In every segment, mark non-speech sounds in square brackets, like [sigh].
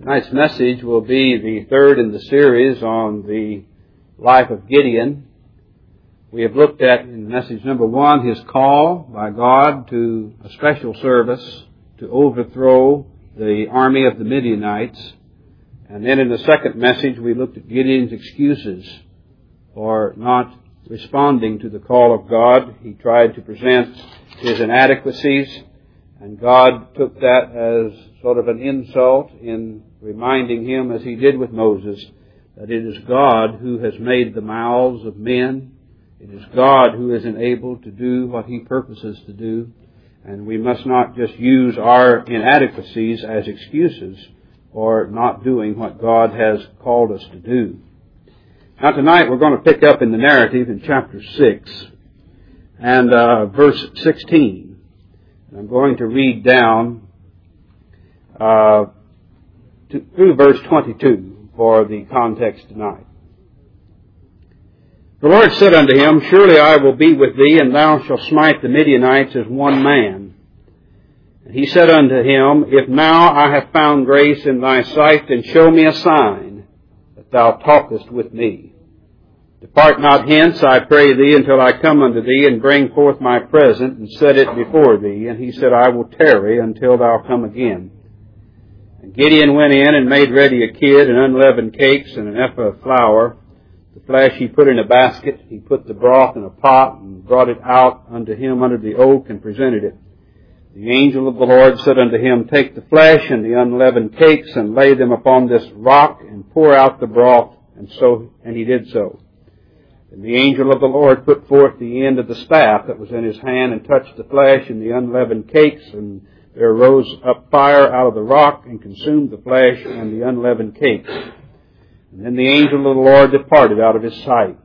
Tonight's message will be the third in the series on the life of Gideon. We have looked at in message number one his call by God to a special service to overthrow the army of the Midianites. And then in the second message we looked at Gideon's excuses for not responding to the call of God. He tried to present his inadequacies and God took that as sort of an insult in reminding him, as he did with Moses, that it is God who has made the mouths of men. It is God who is enabled to do what he purposes to do. And we must not just use our inadequacies as excuses for not doing what God has called us to do. Now tonight we're going to pick up in the narrative in chapter 6 and uh, verse 16. I'm going to read down uh, to, through verse 22 for the context tonight. The Lord said unto him, Surely I will be with thee, and thou shalt smite the Midianites as one man. And he said unto him, If now I have found grace in thy sight, then show me a sign that thou talkest with me. Depart not hence, I pray thee, until I come unto thee and bring forth my present and set it before thee. And he said, I will tarry until thou come again. And Gideon went in and made ready a kid and unleavened cakes and an ephah of flour. The flesh he put in a basket. He put the broth in a pot and brought it out unto him under the oak and presented it. The angel of the Lord said unto him, Take the flesh and the unleavened cakes and lay them upon this rock and pour out the broth. And so, and he did so. And the angel of the Lord put forth the end of the staff that was in his hand and touched the flesh and the unleavened cakes and there rose up fire out of the rock and consumed the flesh and the unleavened cakes. And then the angel of the Lord departed out of his sight.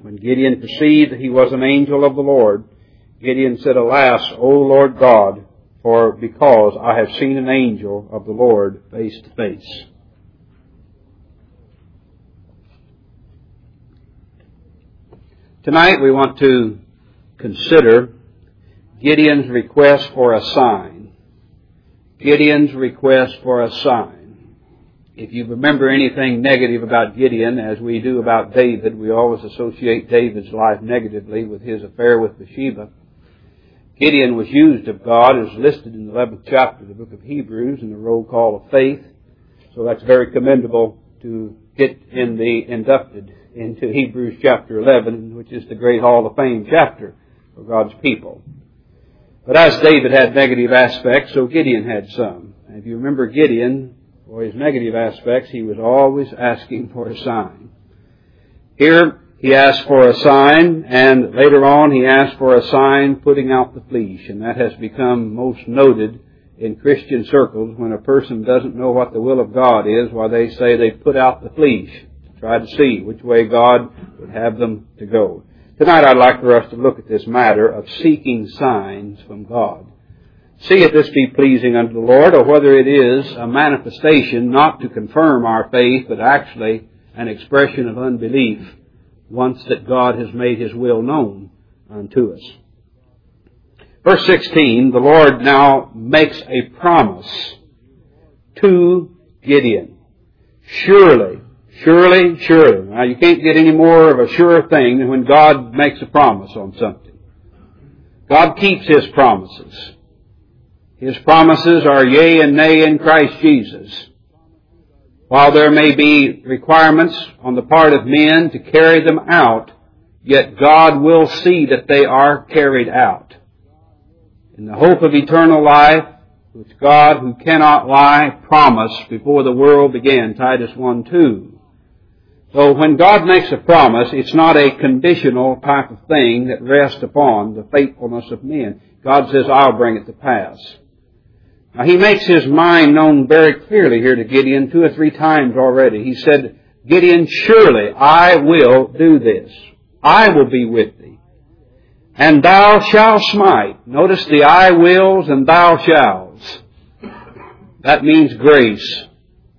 When Gideon perceived that he was an angel of the Lord, Gideon said, Alas, O Lord God, for because I have seen an angel of the Lord face to face. Tonight we want to consider Gideon's request for a sign. Gideon's request for a sign. If you remember anything negative about Gideon, as we do about David, we always associate David's life negatively with his affair with Bathsheba. Gideon was used of God as listed in the 11th chapter of the book of Hebrews in the roll call of faith. So that's very commendable to get in the inducted into Hebrews chapter 11, which is the great Hall of Fame chapter for God's people. But as David had negative aspects, so Gideon had some. And if you remember Gideon, for his negative aspects, he was always asking for a sign. Here, he asked for a sign, and later on he asked for a sign putting out the fleece, and that has become most noted in Christian circles when a person doesn't know what the will of God is, why they say they put out the fleece, try to see which way God would have them to go. Tonight I'd like for us to look at this matter of seeking signs from God. See if this be pleasing unto the Lord, or whether it is a manifestation not to confirm our faith, but actually an expression of unbelief once that God has made His will known unto us. Verse 16, the Lord now makes a promise to Gideon. Surely Surely, surely. Now you can't get any more of a sure thing than when God makes a promise on something. God keeps His promises. His promises are yea and nay in Christ Jesus. While there may be requirements on the part of men to carry them out, yet God will see that they are carried out. In the hope of eternal life, which God, who cannot lie, promised before the world began, Titus 1 2. So when God makes a promise, it's not a conditional type of thing that rests upon the faithfulness of men. God says, I'll bring it to pass. Now he makes his mind known very clearly here to Gideon two or three times already. He said, Gideon, surely I will do this. I will be with thee. And thou shalt smite. Notice the I wills and thou shalls. That means grace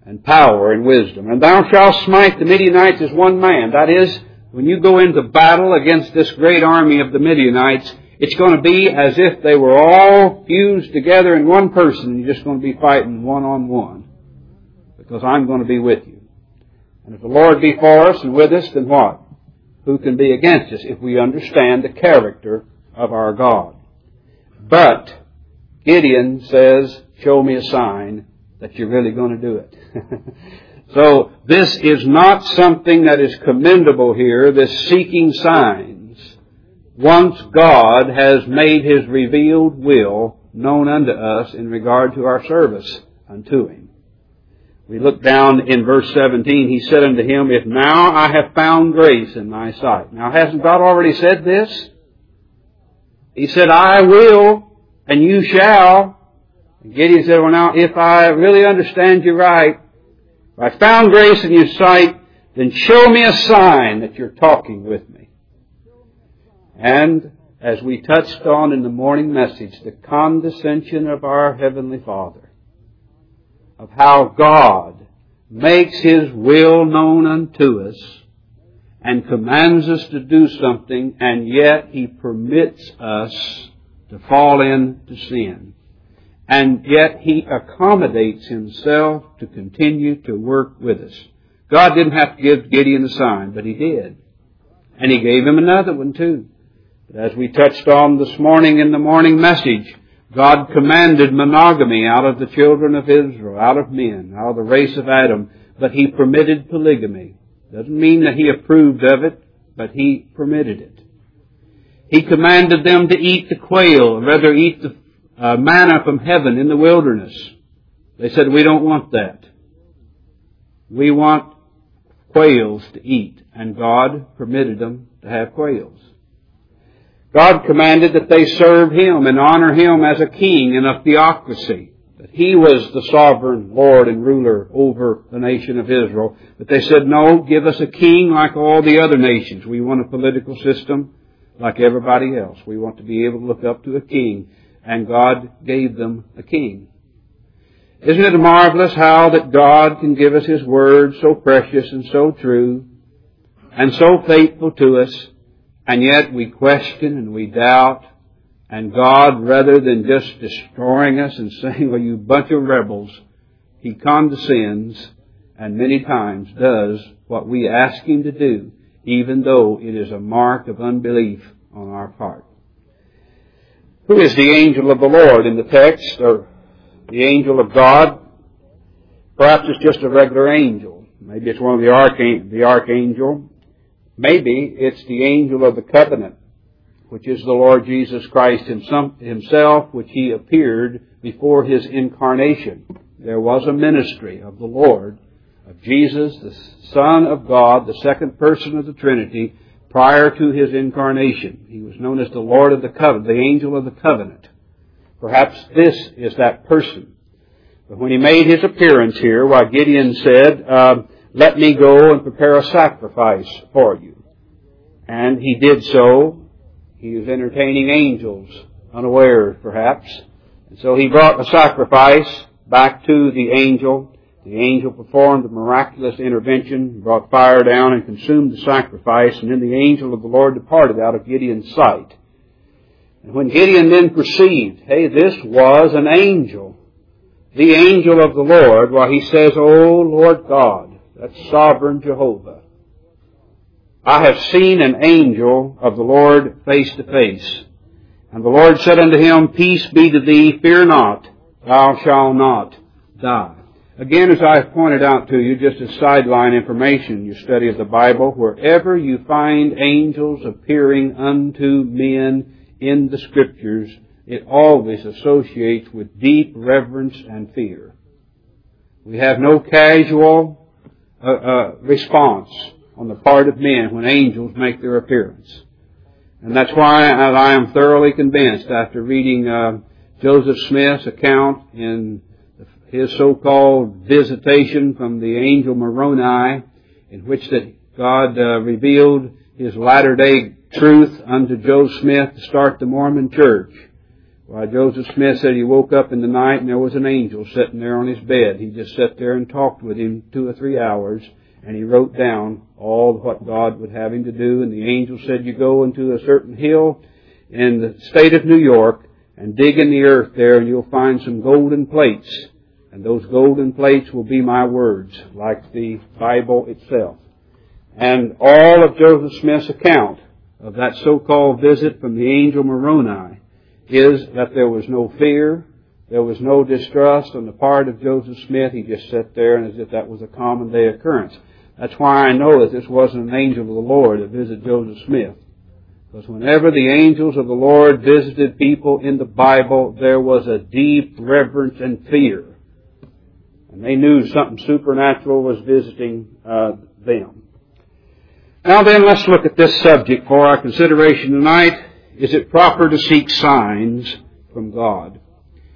and power and wisdom. And thou shalt smite the Midianites as one man. That is, when you go into battle against this great army of the Midianites, it's going to be as if they were all fused together in one person you're just going to be fighting one on one. because I'm going to be with you. And if the Lord be for us and with us, then what? Who can be against us if we understand the character of our God? But Gideon says, show me a sign that you're really going to do it. [laughs] so this is not something that is commendable here, this seeking signs. Once God has made His revealed will known unto us in regard to our service unto Him. We look down in verse 17, He said unto him, If now I have found grace in thy sight. Now hasn't God already said this? He said, I will, and you shall. Gideon said, well now, if I really understand you right, if I found grace in your sight, then show me a sign that you're talking with me. And as we touched on in the morning message, the condescension of our Heavenly Father, of how God makes His will known unto us, and commands us to do something, and yet He permits us to fall into sin. And yet He accommodates Himself to continue to work with us. God didn't have to give Gideon a sign, but He did. And He gave him another one too. But as we touched on this morning in the morning message, God commanded monogamy out of the children of Israel, out of men, out of the race of Adam, but He permitted polygamy. Doesn't mean that He approved of it, but He permitted it. He commanded them to eat the quail, rather eat the uh, manna from heaven in the wilderness. They said, we don't want that. We want quails to eat. And God permitted them to have quails. God commanded that they serve Him and honor Him as a king in a theocracy. That He was the sovereign Lord and ruler over the nation of Israel. But they said, no, give us a king like all the other nations. We want a political system like everybody else. We want to be able to look up to a king. And God gave them a king. Isn't it marvelous how that God can give us His Word so precious and so true and so faithful to us and yet we question and we doubt and God, rather than just destroying us and [laughs] saying, well, you bunch of rebels, He condescends and many times does what we ask Him to do, even though it is a mark of unbelief on our part. Who is the angel of the Lord in the text, or the angel of God? Perhaps it's just a regular angel. Maybe it's one of the, archangel, the archangel. Maybe it's the angel of the covenant, which is the Lord Jesus Christ himself, which he appeared before his incarnation. There was a ministry of the Lord, of Jesus, the Son of God, the second person of the Trinity, prior to his incarnation. He was known as the Lord of the covenant, the angel of the covenant. Perhaps this is that person. But when he made his appearance here, why Gideon said, uh, let me go and prepare a sacrifice for you. And he did so. He was entertaining angels, unaware perhaps. And so he brought a sacrifice back to the angel. The angel performed a miraculous intervention, brought fire down and consumed the sacrifice, and then the angel of the Lord departed out of Gideon's sight. And when Gideon then perceived, hey, this was an angel, the angel of the Lord, while he says, O Lord God, that's sovereign Jehovah. I have seen an angel of the Lord face to face. And the Lord said unto him, Peace be to thee, fear not, thou shalt not die. Again, as I have pointed out to you, just as sideline information, your study of the Bible, wherever you find angels appearing unto men in the Scriptures, it always associates with deep reverence and fear. We have no casual uh, uh, response on the part of men when angels make their appearance. And that's why I am thoroughly convinced after reading uh, Joseph Smith's account in his so-called visitation from the angel Moroni, in which that God uh, revealed his latter-day truth unto Joseph Smith to start the Mormon church. Why, Joseph Smith said he woke up in the night and there was an angel sitting there on his bed. He just sat there and talked with him two or three hours and he wrote down all what God would have him to do. And the angel said, you go into a certain hill in the state of New York and dig in the earth there and you'll find some golden plates. And those golden plates will be my words, like the Bible itself. And all of Joseph Smith's account of that so-called visit from the angel Moroni is that there was no fear, there was no distrust on the part of Joseph Smith. He just sat there and as if that was a common day occurrence. That's why I know that this wasn't an angel of the Lord that visited Joseph Smith. Because whenever the angels of the Lord visited people in the Bible, there was a deep reverence and fear. And they knew something supernatural was visiting uh, them. Now then, let's look at this subject for our consideration tonight. Is it proper to seek signs from God?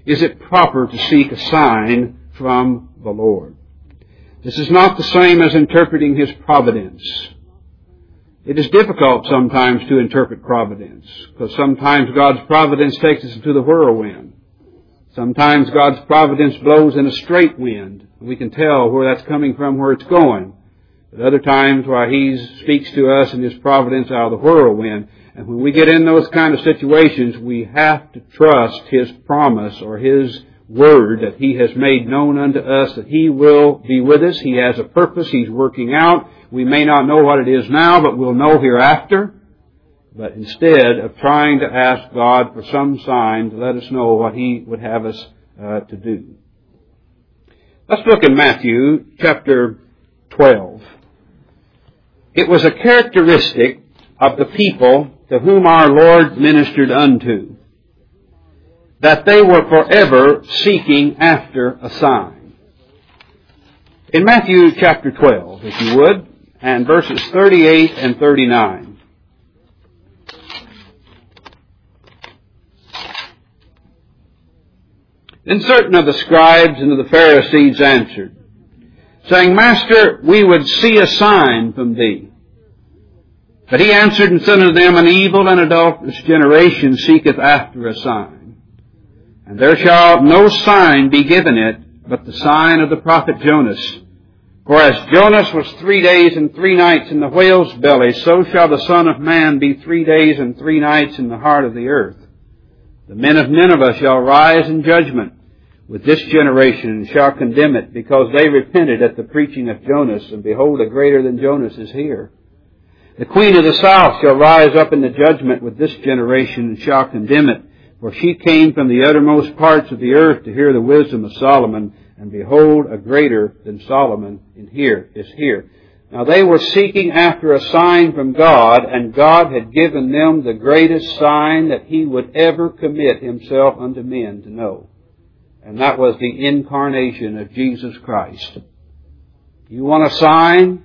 Is it proper to seek a sign from the Lord? This is not the same as interpreting His providence. It is difficult sometimes to interpret providence, because sometimes God's providence takes us into the whirlwind. Sometimes God's providence blows in a straight wind. We can tell where that's coming from, where it's going. But other times, why He speaks to us in His providence out of the whirlwind. And when we get in those kind of situations, we have to trust His promise or His word that He has made known unto us that He will be with us. He has a purpose He's working out. We may not know what it is now, but we'll know hereafter. But instead of trying to ask God for some sign to let us know what He would have us uh, to do. Let's look in Matthew chapter 12. It was a characteristic of the people to whom our Lord ministered unto that they were forever seeking after a sign. In Matthew chapter 12, if you would, and verses 38 and 39. Then certain of the scribes and of the Pharisees answered, saying, Master, we would see a sign from thee. But he answered and said unto them, An evil and adulterous generation seeketh after a sign. And there shall no sign be given it, but the sign of the prophet Jonas. For as Jonas was three days and three nights in the whale's belly, so shall the Son of Man be three days and three nights in the heart of the earth. The men of Nineveh shall rise in judgment with this generation and shall condemn it, because they repented at the preaching of Jonas, and behold, a greater than Jonas is here. The queen of the south shall rise up in the judgment with this generation and shall condemn it, for she came from the uttermost parts of the earth to hear the wisdom of Solomon, and behold, a greater than Solomon in here is here. Now they were seeking after a sign from God, and God had given them the greatest sign that He would ever commit Himself unto men to know. And that was the incarnation of Jesus Christ. You want a sign?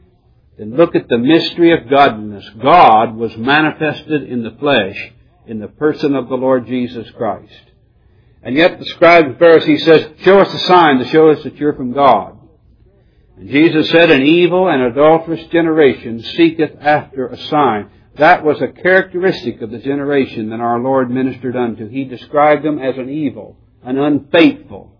Then look at the mystery of godliness. God was manifested in the flesh in the person of the Lord Jesus Christ. And yet the scribe and Pharisee says, show us a sign to show us that you're from God. And Jesus said, an evil and adulterous generation seeketh after a sign. That was a characteristic of the generation that our Lord ministered unto. He described them as an evil, an unfaithful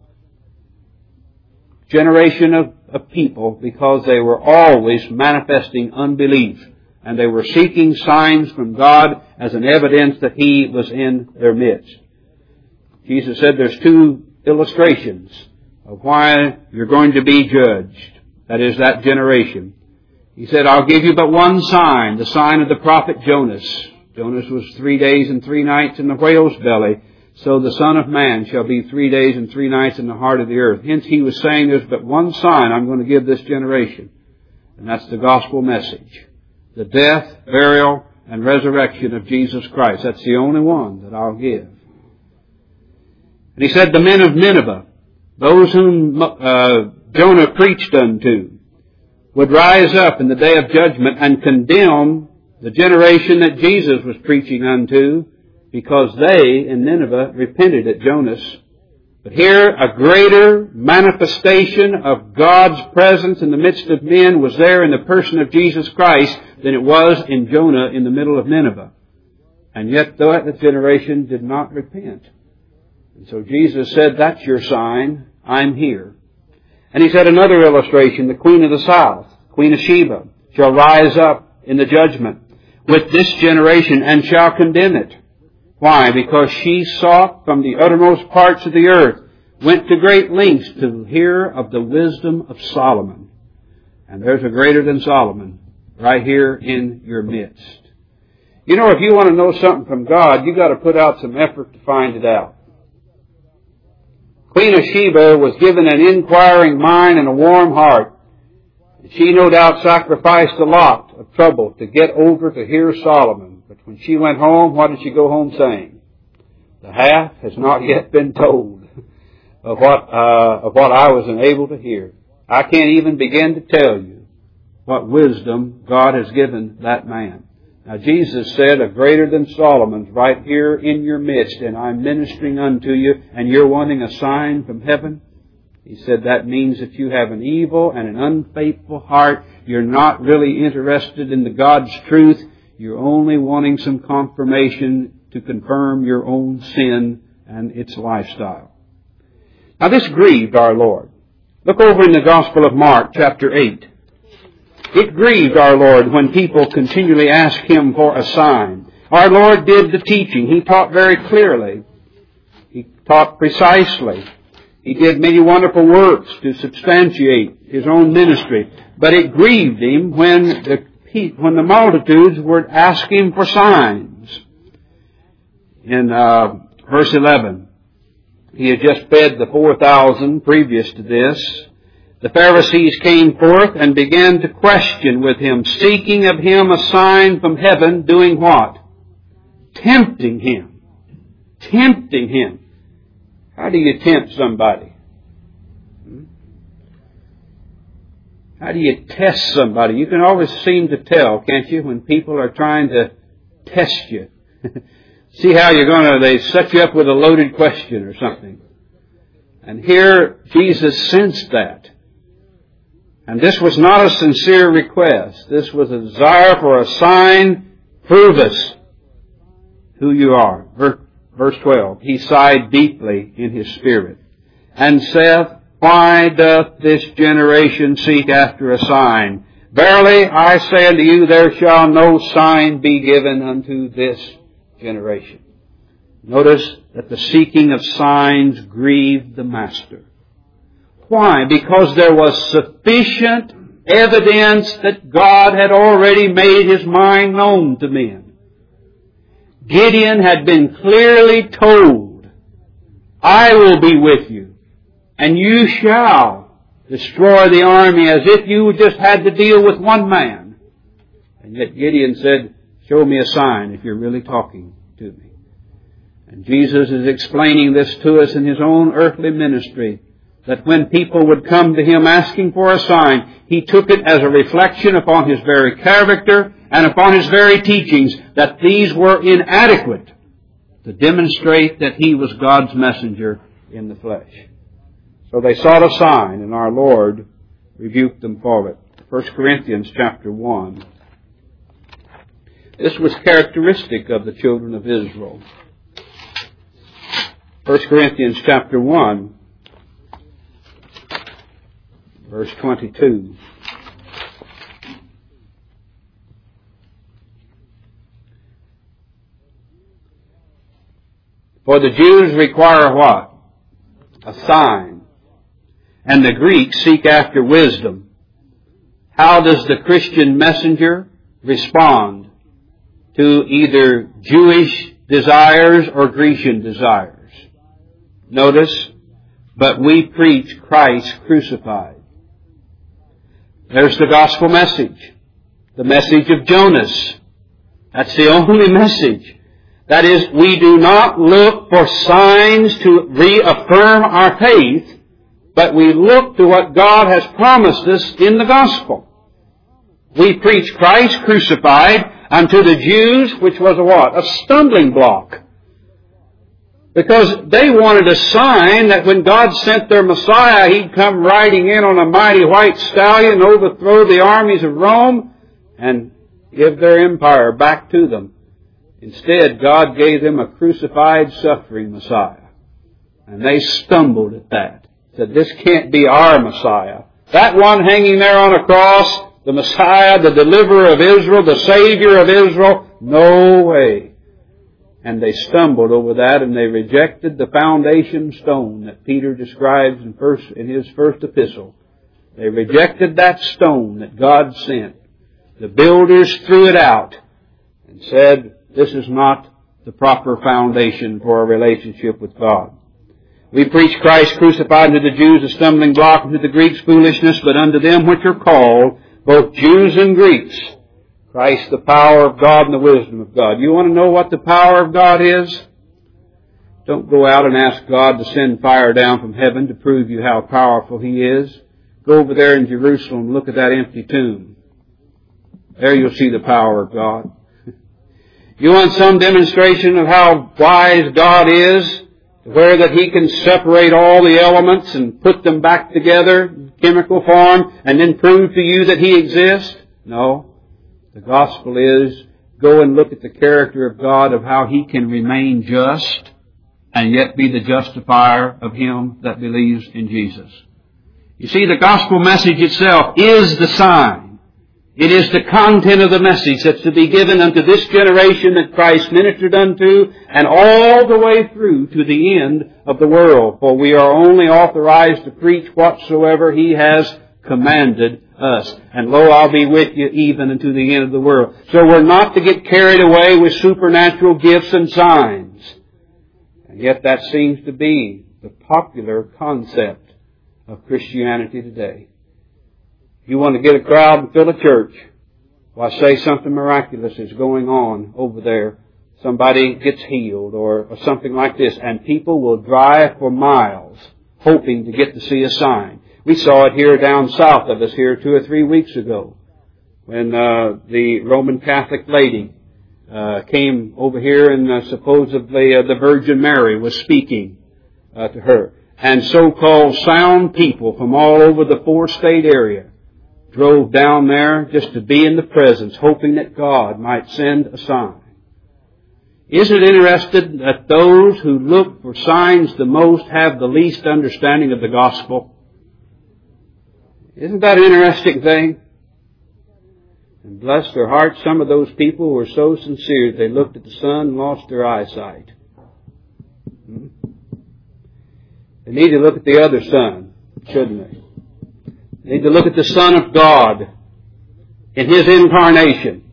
generation of, of people because they were always manifesting unbelief and they were seeking signs from God as an evidence that He was in their midst. Jesus said there's two illustrations of why you're going to be judged. That is that generation. He said, I'll give you but one sign, the sign of the prophet Jonas. Jonas was three days and three nights in the whale's belly. So the Son of Man shall be three days and three nights in the heart of the earth. Hence he was saying there's but one sign I'm going to give this generation. And that's the gospel message the death, burial, and resurrection of Jesus Christ. That's the only one that I'll give. And he said, the men of Nineveh, those whom uh, Jonah preached unto, would rise up in the day of judgment and condemn the generation that Jesus was preaching unto, because they in Nineveh repented at Jonas but here, a greater manifestation of God's presence in the midst of men was there in the person of Jesus Christ than it was in Jonah in the middle of Nineveh. And yet that generation did not repent. And so Jesus said, that's your sign. I'm here. And he said another illustration, the queen of the south, queen of Sheba, shall rise up in the judgment with this generation and shall condemn it. Why? Because she sought from the uttermost parts of the earth went to great lengths to hear of the wisdom of Solomon. And there's a greater than Solomon right here in your midst. You know, if you want to know something from God, you've got to put out some effort to find it out. Queen of Sheba was given an inquiring mind and a warm heart. She no doubt sacrificed a lot of trouble to get over to hear Solomon. But when she went home, what did she go home saying? The half has not yet been told of what, uh, of what I was unable to hear. I can't even begin to tell you what wisdom God has given that man. Now Jesus said, a greater than Solomon's right here in your midst, and I'm ministering unto you, and you're wanting a sign from heaven? He said that means that you have an evil and an unfaithful heart. You're not really interested in the God's truth. You're only wanting some confirmation to confirm your own sin and its lifestyle. Now this grieved our Lord. Look over in the Gospel of Mark, chapter 8. It grieved our Lord when people continually asked Him for a sign. Our Lord did the teaching. He taught very clearly. He taught precisely. He did many wonderful works to substantiate His own ministry. But it grieved Him when the, when the multitudes were asking for signs. In uh, verse 11, He had just fed the 4,000 previous to this. The Pharisees came forth and began to question with him, seeking of him a sign from heaven, doing what? Tempting him. Tempting him. How do you tempt somebody? How do you test somebody? You can always seem to tell, can't you, when people are trying to test you. [laughs] See how you're gonna, they set you up with a loaded question or something. And here, Jesus sensed that. And this was not a sincere request. This was a desire for a sign. Prove us who you are. Verse 12. He sighed deeply in his spirit and saith, Why doth this generation seek after a sign? Verily I say unto you, there shall no sign be given unto this generation. Notice that the seeking of signs grieved the Master. Why? Because there was sufficient evidence that God had already made His mind known to men. Gideon had been clearly told, I will be with you, and you shall destroy the army as if you just had to deal with one man. And yet Gideon said, show me a sign if you're really talking to me. And Jesus is explaining this to us in His own earthly ministry that when people would come to him asking for a sign, he took it as a reflection upon his very character and upon his very teachings that these were inadequate to demonstrate that he was God's messenger in the flesh. So they sought a sign and our Lord rebuked them for it. 1 Corinthians chapter 1. This was characteristic of the children of Israel. 1 Corinthians chapter 1 verse 22. For the Jews require what? A sign. And the Greeks seek after wisdom. How does the Christian messenger respond to either Jewish desires or Grecian desires? Notice, but we preach Christ crucified. There's the gospel message. The message of Jonas. That's the only message. That is, we do not look for signs to reaffirm our faith, but we look to what God has promised us in the gospel. We preach Christ crucified unto the Jews, which was a what? A stumbling block. Because they wanted a sign that when God sent their Messiah, He'd come riding in on a mighty white stallion, overthrow the armies of Rome, and give their empire back to them. Instead, God gave them a crucified, suffering Messiah. And they stumbled at that. Said, this can't be our Messiah. That one hanging there on a cross, the Messiah, the deliverer of Israel, the Savior of Israel, no way. And they stumbled over that and they rejected the foundation stone that Peter describes in, first, in his first epistle. They rejected that stone that God sent. The builders threw it out and said, this is not the proper foundation for a relationship with God. We preach Christ crucified unto the Jews a stumbling block, unto the Greeks foolishness, but unto them which are called, both Jews and Greeks, Christ the power of God and the wisdom of God. You want to know what the power of God is? Don't go out and ask God to send fire down from heaven to prove you how powerful He is. Go over there in Jerusalem and look at that empty tomb. There you'll see the power of God. You want some demonstration of how wise God is? Where that He can separate all the elements and put them back together chemical form and then prove to you that He exists? No. The gospel is go and look at the character of God of how He can remain just and yet be the justifier of him that believes in Jesus. You see, the gospel message itself is the sign it is the content of the message that's to be given unto this generation that Christ ministered unto and all the way through to the end of the world. For we are only authorized to preach whatsoever He has commanded us. And lo, I'll be with you even unto the end of the world. So we're not to get carried away with supernatural gifts and signs. And yet that seems to be the popular concept of Christianity today. You want to get a crowd and fill a church. Why say something miraculous is going on over there. Somebody gets healed or, or something like this and people will drive for miles hoping to get to see a sign. We saw it here down south of us here two or three weeks ago when uh, the Roman Catholic lady uh, came over here and uh, supposedly uh, the Virgin Mary was speaking uh, to her. And so-called sound people from all over the four-state area drove down there just to be in the presence, hoping that God might send a sign. Isn't it interesting that those who look for signs the most have the least understanding of the gospel? Isn't that an interesting thing? And bless their hearts, some of those people were so sincere they looked at the sun and lost their eyesight. Hmm? They need to look at the other sun, shouldn't they? need to look at the Son of God in His incarnation.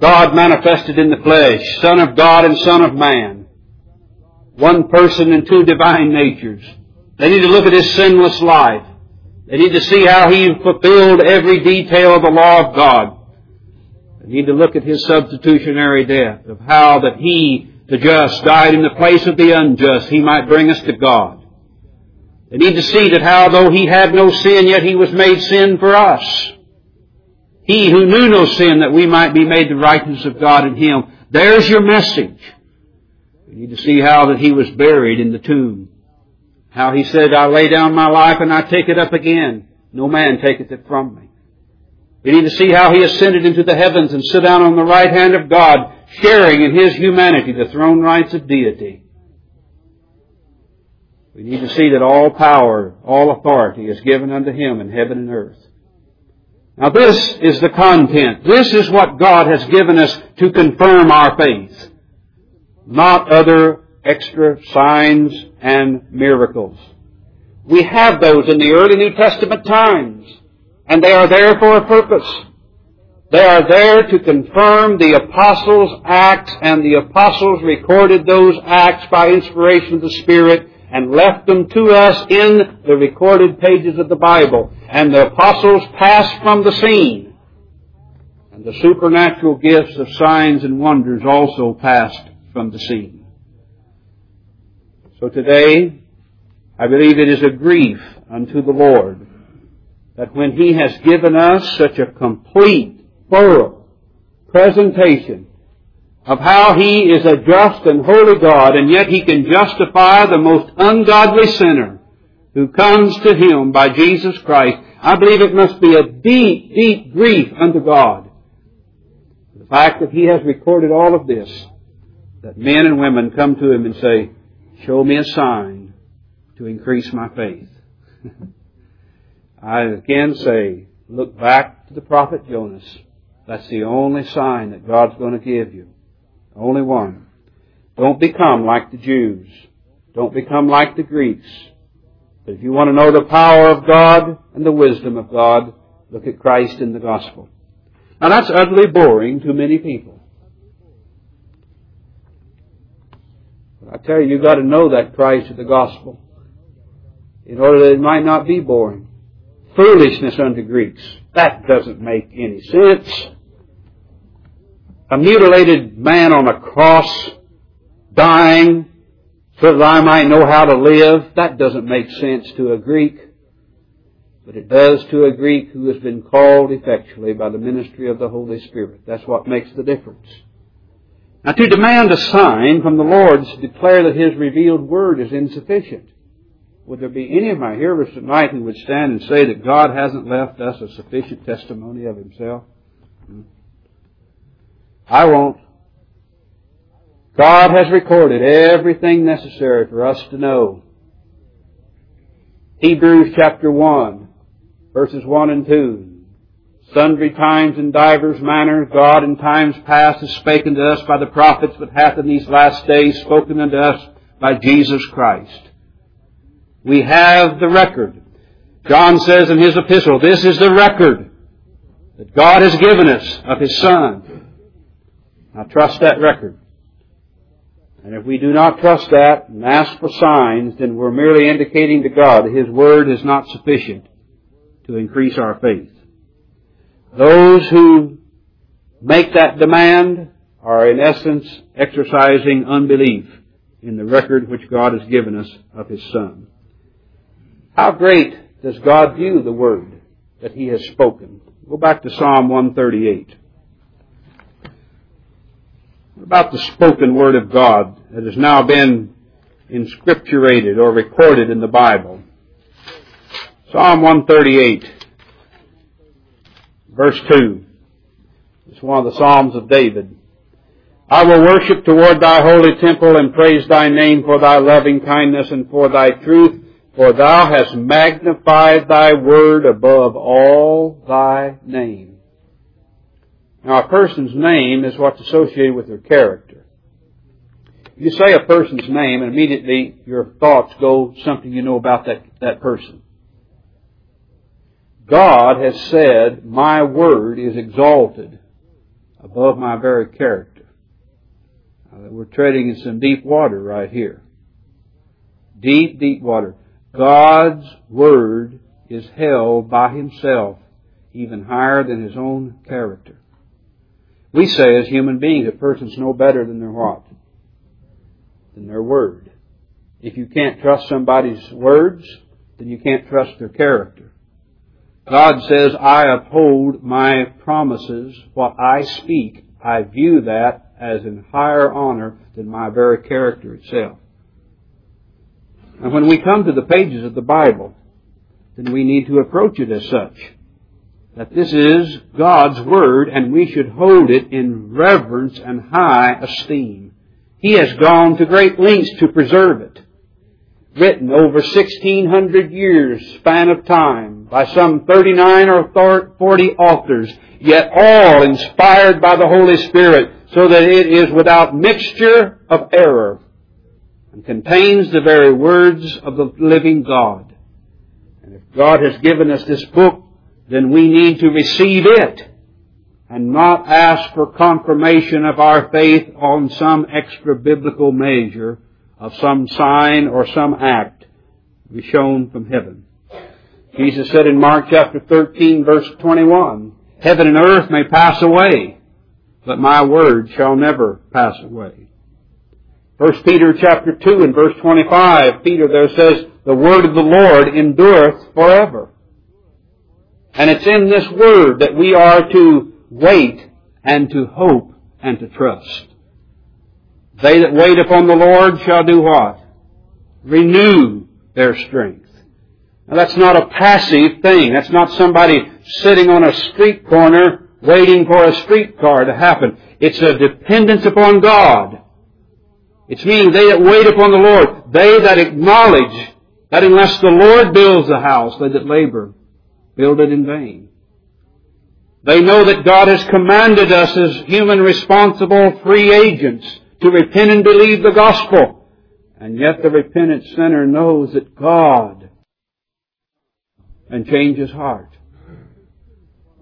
God manifested in the flesh, Son of God and Son of man. One person and two divine natures. They need to look at His sinless life. They need to see how He fulfilled every detail of the law of God. They need to look at His substitutionary death, of how that He, the just, died in the place of the unjust, He might bring us to God. They need to see that how though he had no sin, yet he was made sin for us. He who knew no sin, that we might be made the righteousness of God in him. There's your message. We need to see how that he was buried in the tomb. How he said, I lay down my life and I take it up again. No man taketh it from me. We need to see how he ascended into the heavens and sit down on the right hand of God, sharing in his humanity the throne rights of deity. We need to see that all power, all authority is given unto Him in heaven and earth. Now this is the content. This is what God has given us to confirm our faith. Not other extra signs and miracles. We have those in the early New Testament times, and they are there for a purpose. They are there to confirm the apostles' acts, and the apostles recorded those acts by inspiration of the Spirit and left them to us in the recorded pages of the Bible. And the apostles passed from the scene. And the supernatural gifts of signs and wonders also passed from the scene. So today, I believe it is a grief unto the Lord that when He has given us such a complete, thorough presentation of how He is a just and holy God, and yet He can justify the most ungodly sinner who comes to Him by Jesus Christ. I believe it must be a deep, deep grief unto God. The fact that He has recorded all of this, that men and women come to Him and say, show me a sign to increase my faith. [laughs] I again say, look back to the prophet Jonas. That's the only sign that God's going to give you. Only one. Don't become like the Jews. Don't become like the Greeks. But if you want to know the power of God and the wisdom of God, look at Christ in the gospel. Now that's utterly boring to many people. But I tell you, you've got to know that Christ of the gospel in order that it might not be boring. Foolishness unto Greeks. That doesn't make any sense. A mutilated man on a cross, dying, so that I might know how to live, that doesn't make sense to a Greek. But it does to a Greek who has been called effectually by the ministry of the Holy Spirit. That's what makes the difference. Now to demand a sign from the Lord to declare that His revealed Word is insufficient. Would there be any of my hearers tonight who would stand and say that God hasn't left us a sufficient testimony of Himself? Hmm. I won't. God has recorded everything necessary for us to know. Hebrews chapter 1, verses 1 and 2. Sundry times and divers manners God in times past has spoken to us by the prophets, but hath in these last days spoken unto us by Jesus Christ. We have the record. John says in his epistle, this is the record that God has given us of His Son. Now trust that record. And if we do not trust that and ask for signs, then we're merely indicating to God that His Word is not sufficient to increase our faith. Those who make that demand are in essence exercising unbelief in the record which God has given us of His Son. How great does God view the word that He has spoken? Go back to Psalm 138. What about the spoken word of God that has now been inscripturated or recorded in the Bible? Psalm 138, verse 2. It's one of the Psalms of David. I will worship toward thy holy temple and praise thy name for thy loving kindness and for thy truth for thou hast magnified thy word above all thy name. Now a person's name is what's associated with their character. You say a person's name and immediately your thoughts go something you know about that, that person. God has said, my word is exalted above my very character. Now, we're treading in some deep water right here. Deep, deep water. God's Word is held by Himself even higher than His own character. We say as human beings, a person's no better than their what? Than their Word. If you can't trust somebody's words, then you can't trust their character. God says, I uphold my promises. What I speak, I view that as in higher honor than my very character itself. And when we come to the pages of the Bible, then we need to approach it as such. That this is God's Word and we should hold it in reverence and high esteem. He has gone to great lengths to preserve it. Written over 1600 years span of time by some 39 or 40 authors, yet all inspired by the Holy Spirit so that it is without mixture of error and contains the very words of the living God. And if God has given us this book, then we need to receive it and not ask for confirmation of our faith on some extra biblical measure of some sign or some act to be shown from heaven. Jesus said in Mark chapter 13 verse 21, Heaven and earth may pass away, but my word shall never pass away. First Peter chapter 2 and verse 25, Peter there says, the word of the Lord endureth forever. And it's in this word that we are to wait and to hope and to trust. They that wait upon the Lord shall do what? Renew their strength. Now that's not a passive thing. That's not somebody sitting on a street corner waiting for a streetcar to happen. It's a dependence upon God. It's meaning they that wait upon the Lord, they that acknowledge that unless the Lord builds the house, they that labor build it in vain. They know that God has commanded us as human responsible free agents to repent and believe the gospel. And yet the repentant sinner knows that God and change his heart.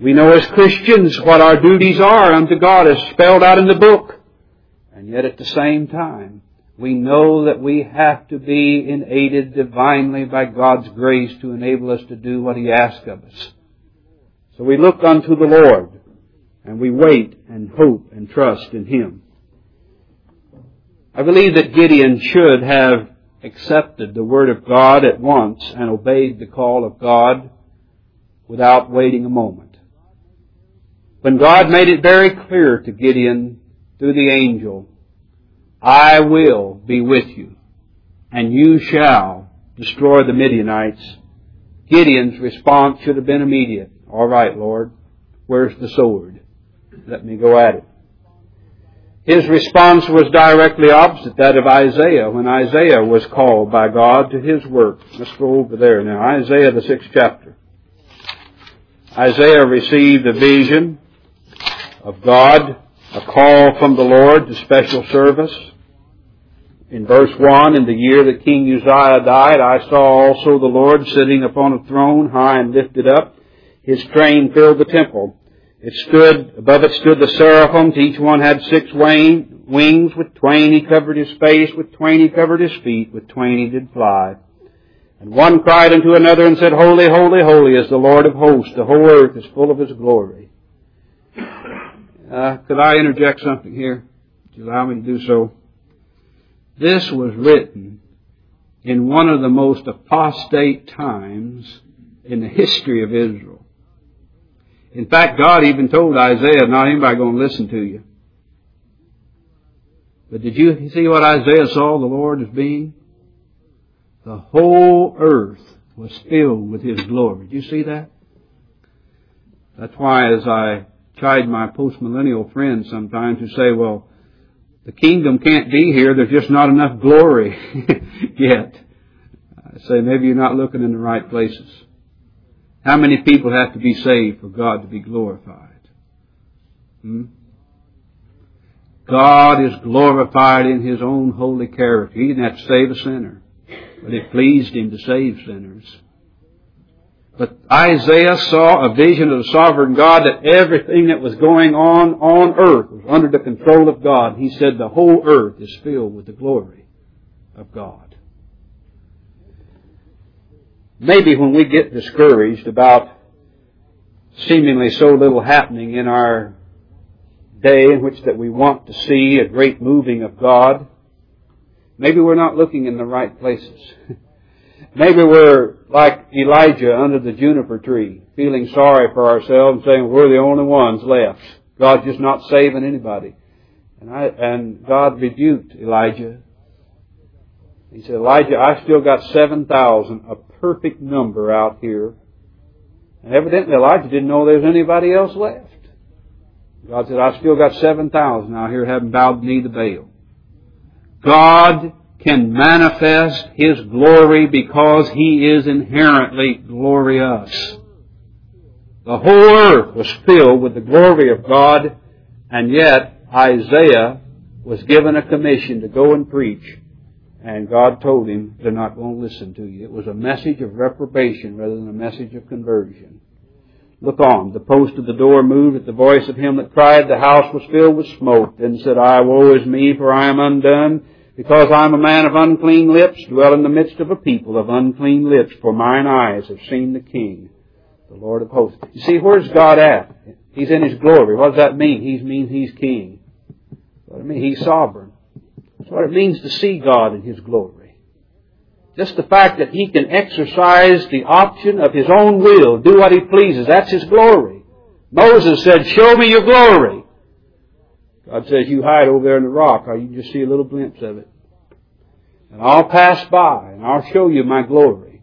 We know as Christians what our duties are unto God as spelled out in the book. And yet at the same time, we know that we have to be aided divinely by God's grace to enable us to do what He asks of us. So we look unto the Lord and we wait and hope and trust in Him. I believe that Gideon should have accepted the Word of God at once and obeyed the call of God without waiting a moment. When God made it very clear to Gideon through the angel, I will be with you, and you shall destroy the Midianites, Gideon's response should have been immediate. All right, Lord, where's the sword? Let me go at it. His response was directly opposite that of Isaiah when Isaiah was called by God to his work. Let's go over there now. Isaiah, the sixth chapter. Isaiah received a vision of God, a call from the Lord to special service. In verse 1, in the year that King Uzziah died, I saw also the Lord sitting upon a throne high and lifted up. His train filled the temple. It stood, above it stood the seraphims. Each one had six wings. With twain he covered his face. With twain he covered his feet. With twain he did fly. And one cried unto another and said, Holy, holy, holy is the Lord of hosts. The whole earth is full of his glory. Uh, could I interject something here? Would you allow me to do so? This was written in one of the most apostate times in the history of Israel. In fact, God even told Isaiah, not anybody going to listen to you. But did you see what Isaiah saw the Lord as being? The whole earth was filled with His glory. Did you see that? That's why as I chide my postmillennial friends sometimes who say, well, the kingdom can't be here, there's just not enough glory [laughs] yet. I say maybe you're not looking in the right places. How many people have to be saved for God to be glorified? Hmm? God is glorified in His own holy character. He didn't have to save a sinner, but it pleased Him to save sinners. But Isaiah saw a vision of the sovereign God that everything that was going on on earth was under the control of God. He said the whole earth is filled with the glory of God. Maybe when we get discouraged about seemingly so little happening in our day in which that we want to see a great moving of God, maybe we're not looking in the right places. [laughs] maybe we're like Elijah under the juniper tree, feeling sorry for ourselves and saying we're the only ones left. God's just not saving anybody. And I, and God rebuked Elijah. He said, Elijah, I still got 7,000, a perfect number out here. And evidently Elijah didn't know there was anybody else left. God said, I've still got 7,000 out here having bowed the knee to Baal. God can manifest His glory because He is inherently glorious. The whole earth was filled with the glory of God, and yet Isaiah was given a commission to go and preach, and God told him, they're not going to listen to you. It was a message of reprobation rather than a message of conversion. Look on. The post of the door moved at the voice of him that cried. The house was filled with smoke. Then said I, Woe is me, for I am undone because I am a man of unclean lips, dwell in the midst of a people of unclean lips, for mine eyes have seen the King, the Lord of hosts. You see, where's God at? He's in His glory. What does that mean? He means He's King. What I mean, He's sovereign. That's what it means to see God in His glory. Just the fact that He can exercise the option of His own will, do what He pleases, that's His glory. Moses said, show me your glory. God says, you hide over there in the rock, or you just see a little glimpse of it. And I'll pass by, and I'll show you my glory.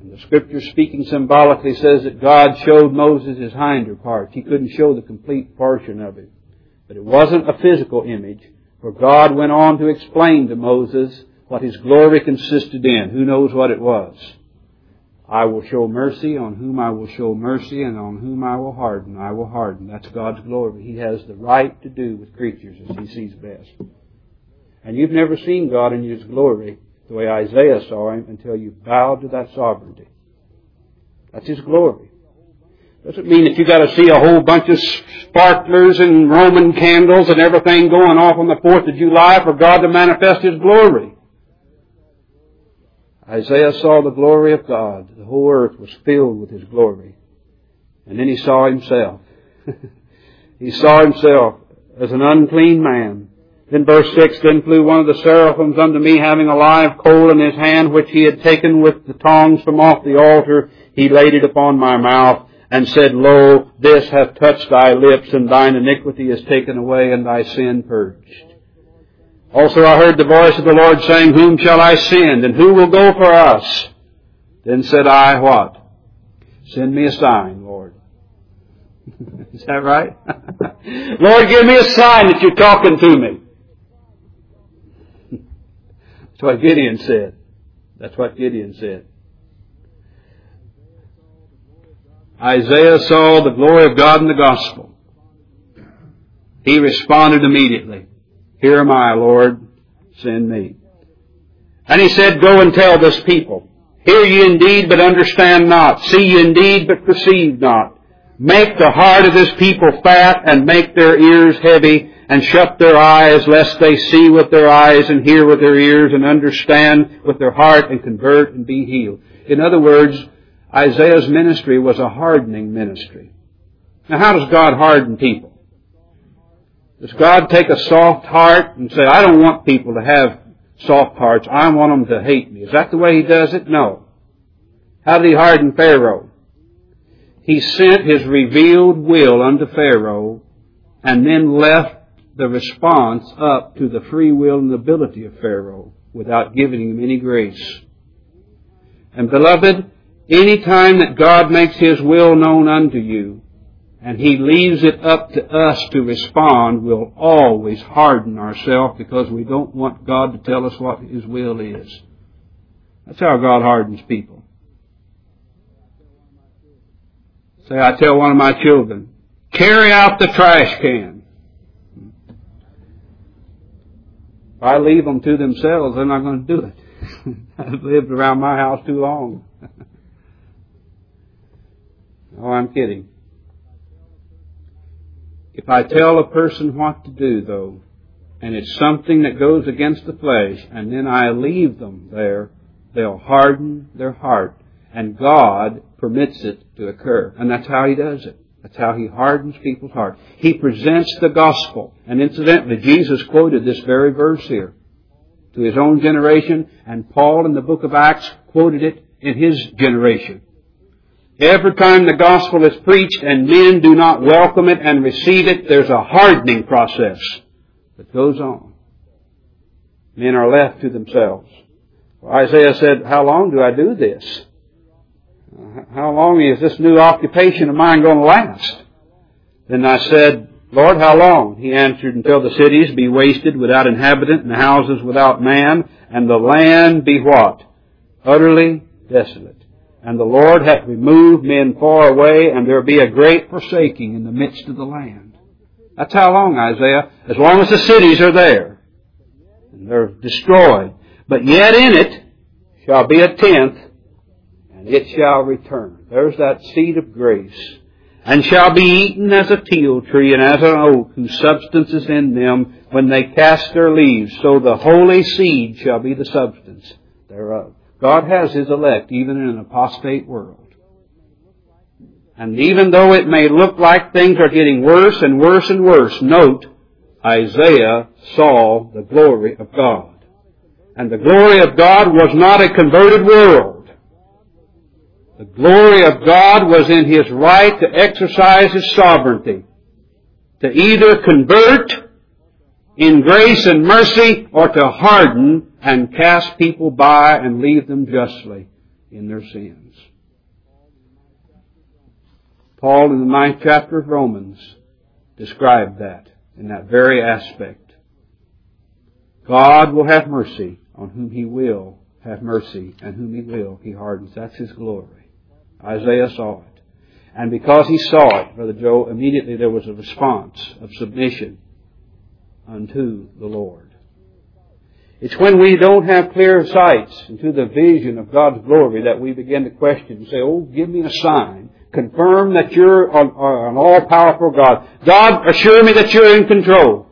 And the scripture speaking symbolically says that God showed Moses his hinder parts. He couldn't show the complete portion of it. But it wasn't a physical image, for God went on to explain to Moses what his glory consisted in. Who knows what it was? I will show mercy on whom I will show mercy, and on whom I will harden, I will harden. That's God's glory. He has the right to do with creatures as He sees best. And you've never seen God in His glory the way Isaiah saw Him until you bowed to that sovereignty. That's His glory. Doesn't mean that you got to see a whole bunch of sparklers and Roman candles and everything going off on the 4th of July for God to manifest His glory. Isaiah saw the glory of God. The whole earth was filled with His glory. And then he saw himself. [laughs] he saw himself as an unclean man. Then verse 6, Then flew one of the seraphims unto me, having a live coal in his hand, which he had taken with the tongs from off the altar. He laid it upon my mouth, and said, Lo, this hath touched thy lips, and thine iniquity is taken away, and thy sin purged. Also I heard the voice of the Lord saying, Whom shall I send, and who will go for us? Then said I, What? Send me a sign, Lord. [laughs] Is that right? [laughs] Lord, give me a sign that you're talking to me. [laughs] That's what Gideon said. That's what Gideon said. Isaiah saw the glory of God in the gospel. He responded immediately. Here am I, Lord. Send me. And he said, Go and tell this people. Hear ye indeed, but understand not. See ye indeed, but perceive not. Make the heart of this people fat and make their ears heavy and shut their eyes lest they see with their eyes and hear with their ears and understand with their heart and convert and be healed. In other words, Isaiah's ministry was a hardening ministry. Now how does God harden people? Does God take a soft heart and say, I don't want people to have soft hearts. I want them to hate me. Is that the way He does it? No. How did He harden Pharaoh? He sent His revealed will unto Pharaoh and then left the response up to the free will and ability of Pharaoh without giving him any grace. And beloved, any time that God makes His will known unto you, and He leaves it up to us to respond, we'll always harden ourselves because we don't want God to tell us what His will is. That's how God hardens people. Say, I tell one of my children, carry out the trash can. If I leave them to themselves, they're not going to do it. [laughs] I've lived around my house too long. [laughs] oh, I'm kidding. If I tell a person what to do, though, and it's something that goes against the flesh, and then I leave them there, they'll harden their heart. And God permits it to occur. And that's how He does it. That's how He hardens people's heart. He presents the gospel. And incidentally, Jesus quoted this very verse here to His own generation, and Paul in the book of Acts quoted it in his generation. Every time the gospel is preached and men do not welcome it and receive it, there's a hardening process that goes on. Men are left to themselves. Isaiah said, how long do I do this? How long is this new occupation of mine going to last? Then I said, Lord, how long? He answered, until the cities be wasted without inhabitant and the houses without man and the land be what? Utterly desolate. And the Lord hath removed men far away, and there be a great forsaking in the midst of the land. That's how long, Isaiah? As long as the cities are there. And they're destroyed. But yet in it shall be a tenth, and it shall return. There's that seed of grace. And shall be eaten as a teil tree and as an oak whose substance is in them when they cast their leaves. So the holy seed shall be the substance thereof. God has His elect even in an apostate world. And even though it may look like things are getting worse and worse and worse, note, Isaiah saw the glory of God. And the glory of God was not a converted world. The glory of God was in His right to exercise His sovereignty. To either convert in grace and mercy or to harden and cast people by and leave them justly in their sins. Paul in the ninth chapter of Romans described that in that very aspect. God will have mercy on whom He will have mercy and whom He will He hardens. That's His glory. Isaiah saw it. And because he saw it, Brother Joe, immediately there was a response of submission unto the Lord. It's when we don't have clear sights into the vision of God's glory that we begin to question and say, oh, give me a sign. Confirm that you're an, all-powerful God. God, assure me that you're in control.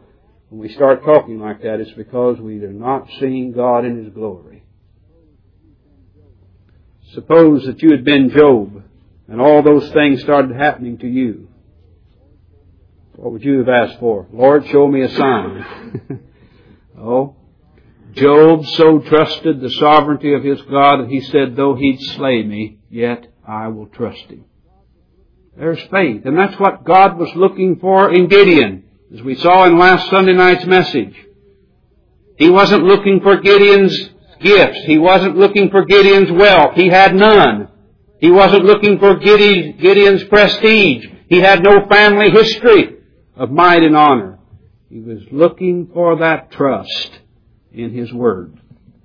When we start talking like that, it's because we are not seeing God in His glory. Suppose that you had been Job and all those things started happening to you. What would you have asked for? Lord, show me a sign. [laughs] oh, Job so trusted the sovereignty of his God that he said, though he'd slay me, yet I will trust him. There's faith. And that's what God was looking for in Gideon, as we saw in last Sunday night's message. He wasn't looking for Gideon's gifts. He wasn't looking for Gideon's wealth. He had none. He wasn't looking for Gideon's prestige. He had no family history of might and honor. He was looking for that trust in His Word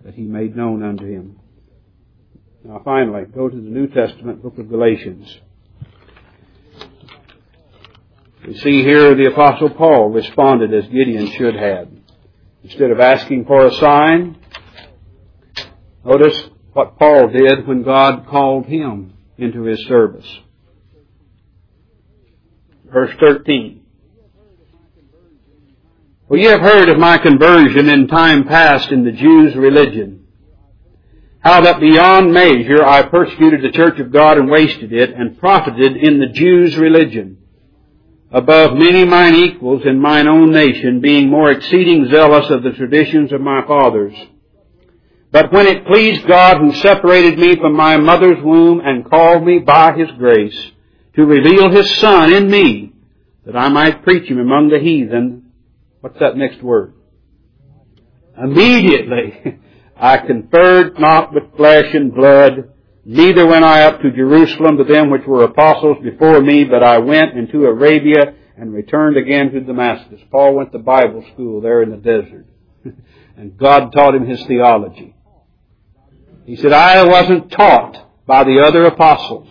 that He made known unto him. Now finally, go to the New Testament book of Galatians. We see here the Apostle Paul responded as Gideon should have. Instead of asking for a sign, notice what Paul did when God called him into his service. Verse 13. Well, ye have heard of my conversion in time past in the Jews' religion. How that beyond measure I persecuted the church of God and wasted it and profited in the Jews' religion above many mine equals in mine own nation, being more exceeding zealous of the traditions of my fathers. But when it pleased God who separated me from my mother's womb and called me by his grace to reveal his son in me, that I might preach him among the heathen, what's that next word? Immediately [laughs] I conferred not with flesh and blood, Neither went I up to Jerusalem to them which were apostles before me, but I went into Arabia and returned again to Damascus. Paul went to Bible school there in the desert. [laughs] and God taught him his theology. He said, I wasn't taught by the other apostles.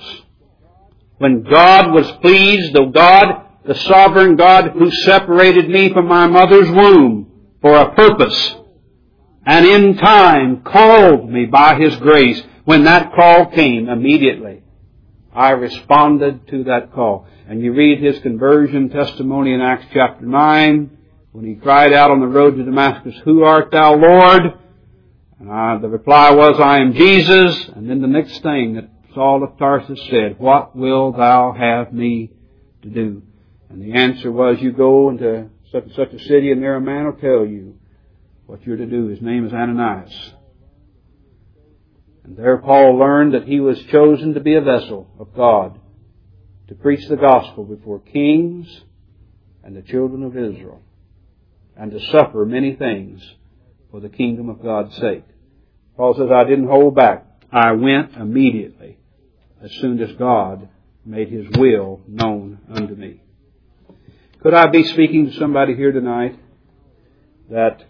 When God was pleased, the God, the sovereign God who separated me from my mother's womb for a purpose, and in time called me by His grace, when that call came, immediately, I responded to that call. And you read his conversion testimony in Acts chapter 9, when he cried out on the road to Damascus, Who art thou, Lord? And I, the reply was, I am Jesus. And then the next thing that Saul of Tarsus said, What will thou have me to do? And the answer was, You go into such and such a city, and there a man will tell you what you're to do. His name is Ananias. And there Paul learned that he was chosen to be a vessel of God to preach the gospel before kings and the children of Israel and to suffer many things for the kingdom of God's sake. Paul says, I didn't hold back. I went immediately as soon as God made His will known unto me. Could I be speaking to somebody here tonight that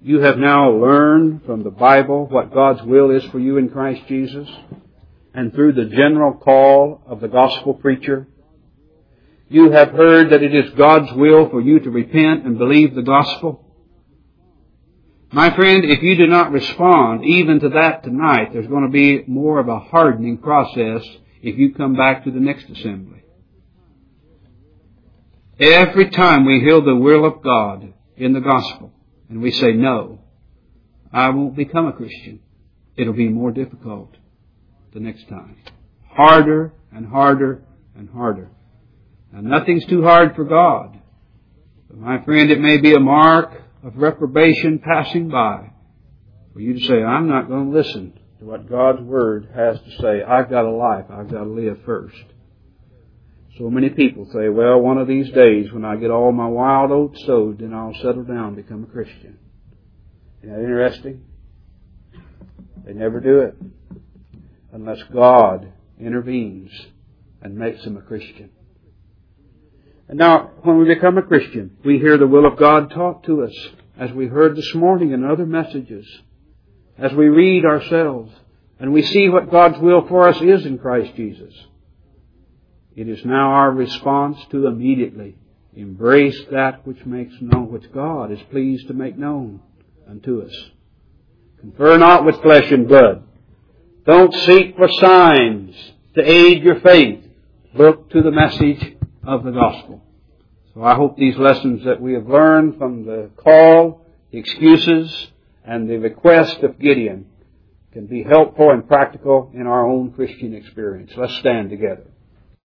you have now learned from the Bible what God's will is for you in Christ Jesus. And through the general call of the gospel preacher, you have heard that it is God's will for you to repent and believe the gospel. My friend, if you do not respond even to that tonight, there's going to be more of a hardening process if you come back to the next assembly. Every time we hear the will of God in the gospel, and we say, no, I won't become a Christian, it'll be more difficult the next time. Harder and harder and harder. And nothing's too hard for God. But my friend, it may be a mark of reprobation passing by for you to say, I'm not going to listen to what God's Word has to say. I've got a life. I've got to live first. So many people say, well, one of these days when I get all my wild oats sowed, then I'll settle down and become a Christian. Isn't that interesting? They never do it unless God intervenes and makes them a Christian. And now, when we become a Christian, we hear the will of God taught to us, as we heard this morning in other messages, as we read ourselves, and we see what God's will for us is in Christ Jesus. It is now our response to immediately embrace that which makes known, which God is pleased to make known unto us. Confer not with flesh and blood. Don't seek for signs to aid your faith. Look to the message of the gospel. So I hope these lessons that we have learned from the call, the excuses, and the request of Gideon can be helpful and practical in our own Christian experience. Let's stand together.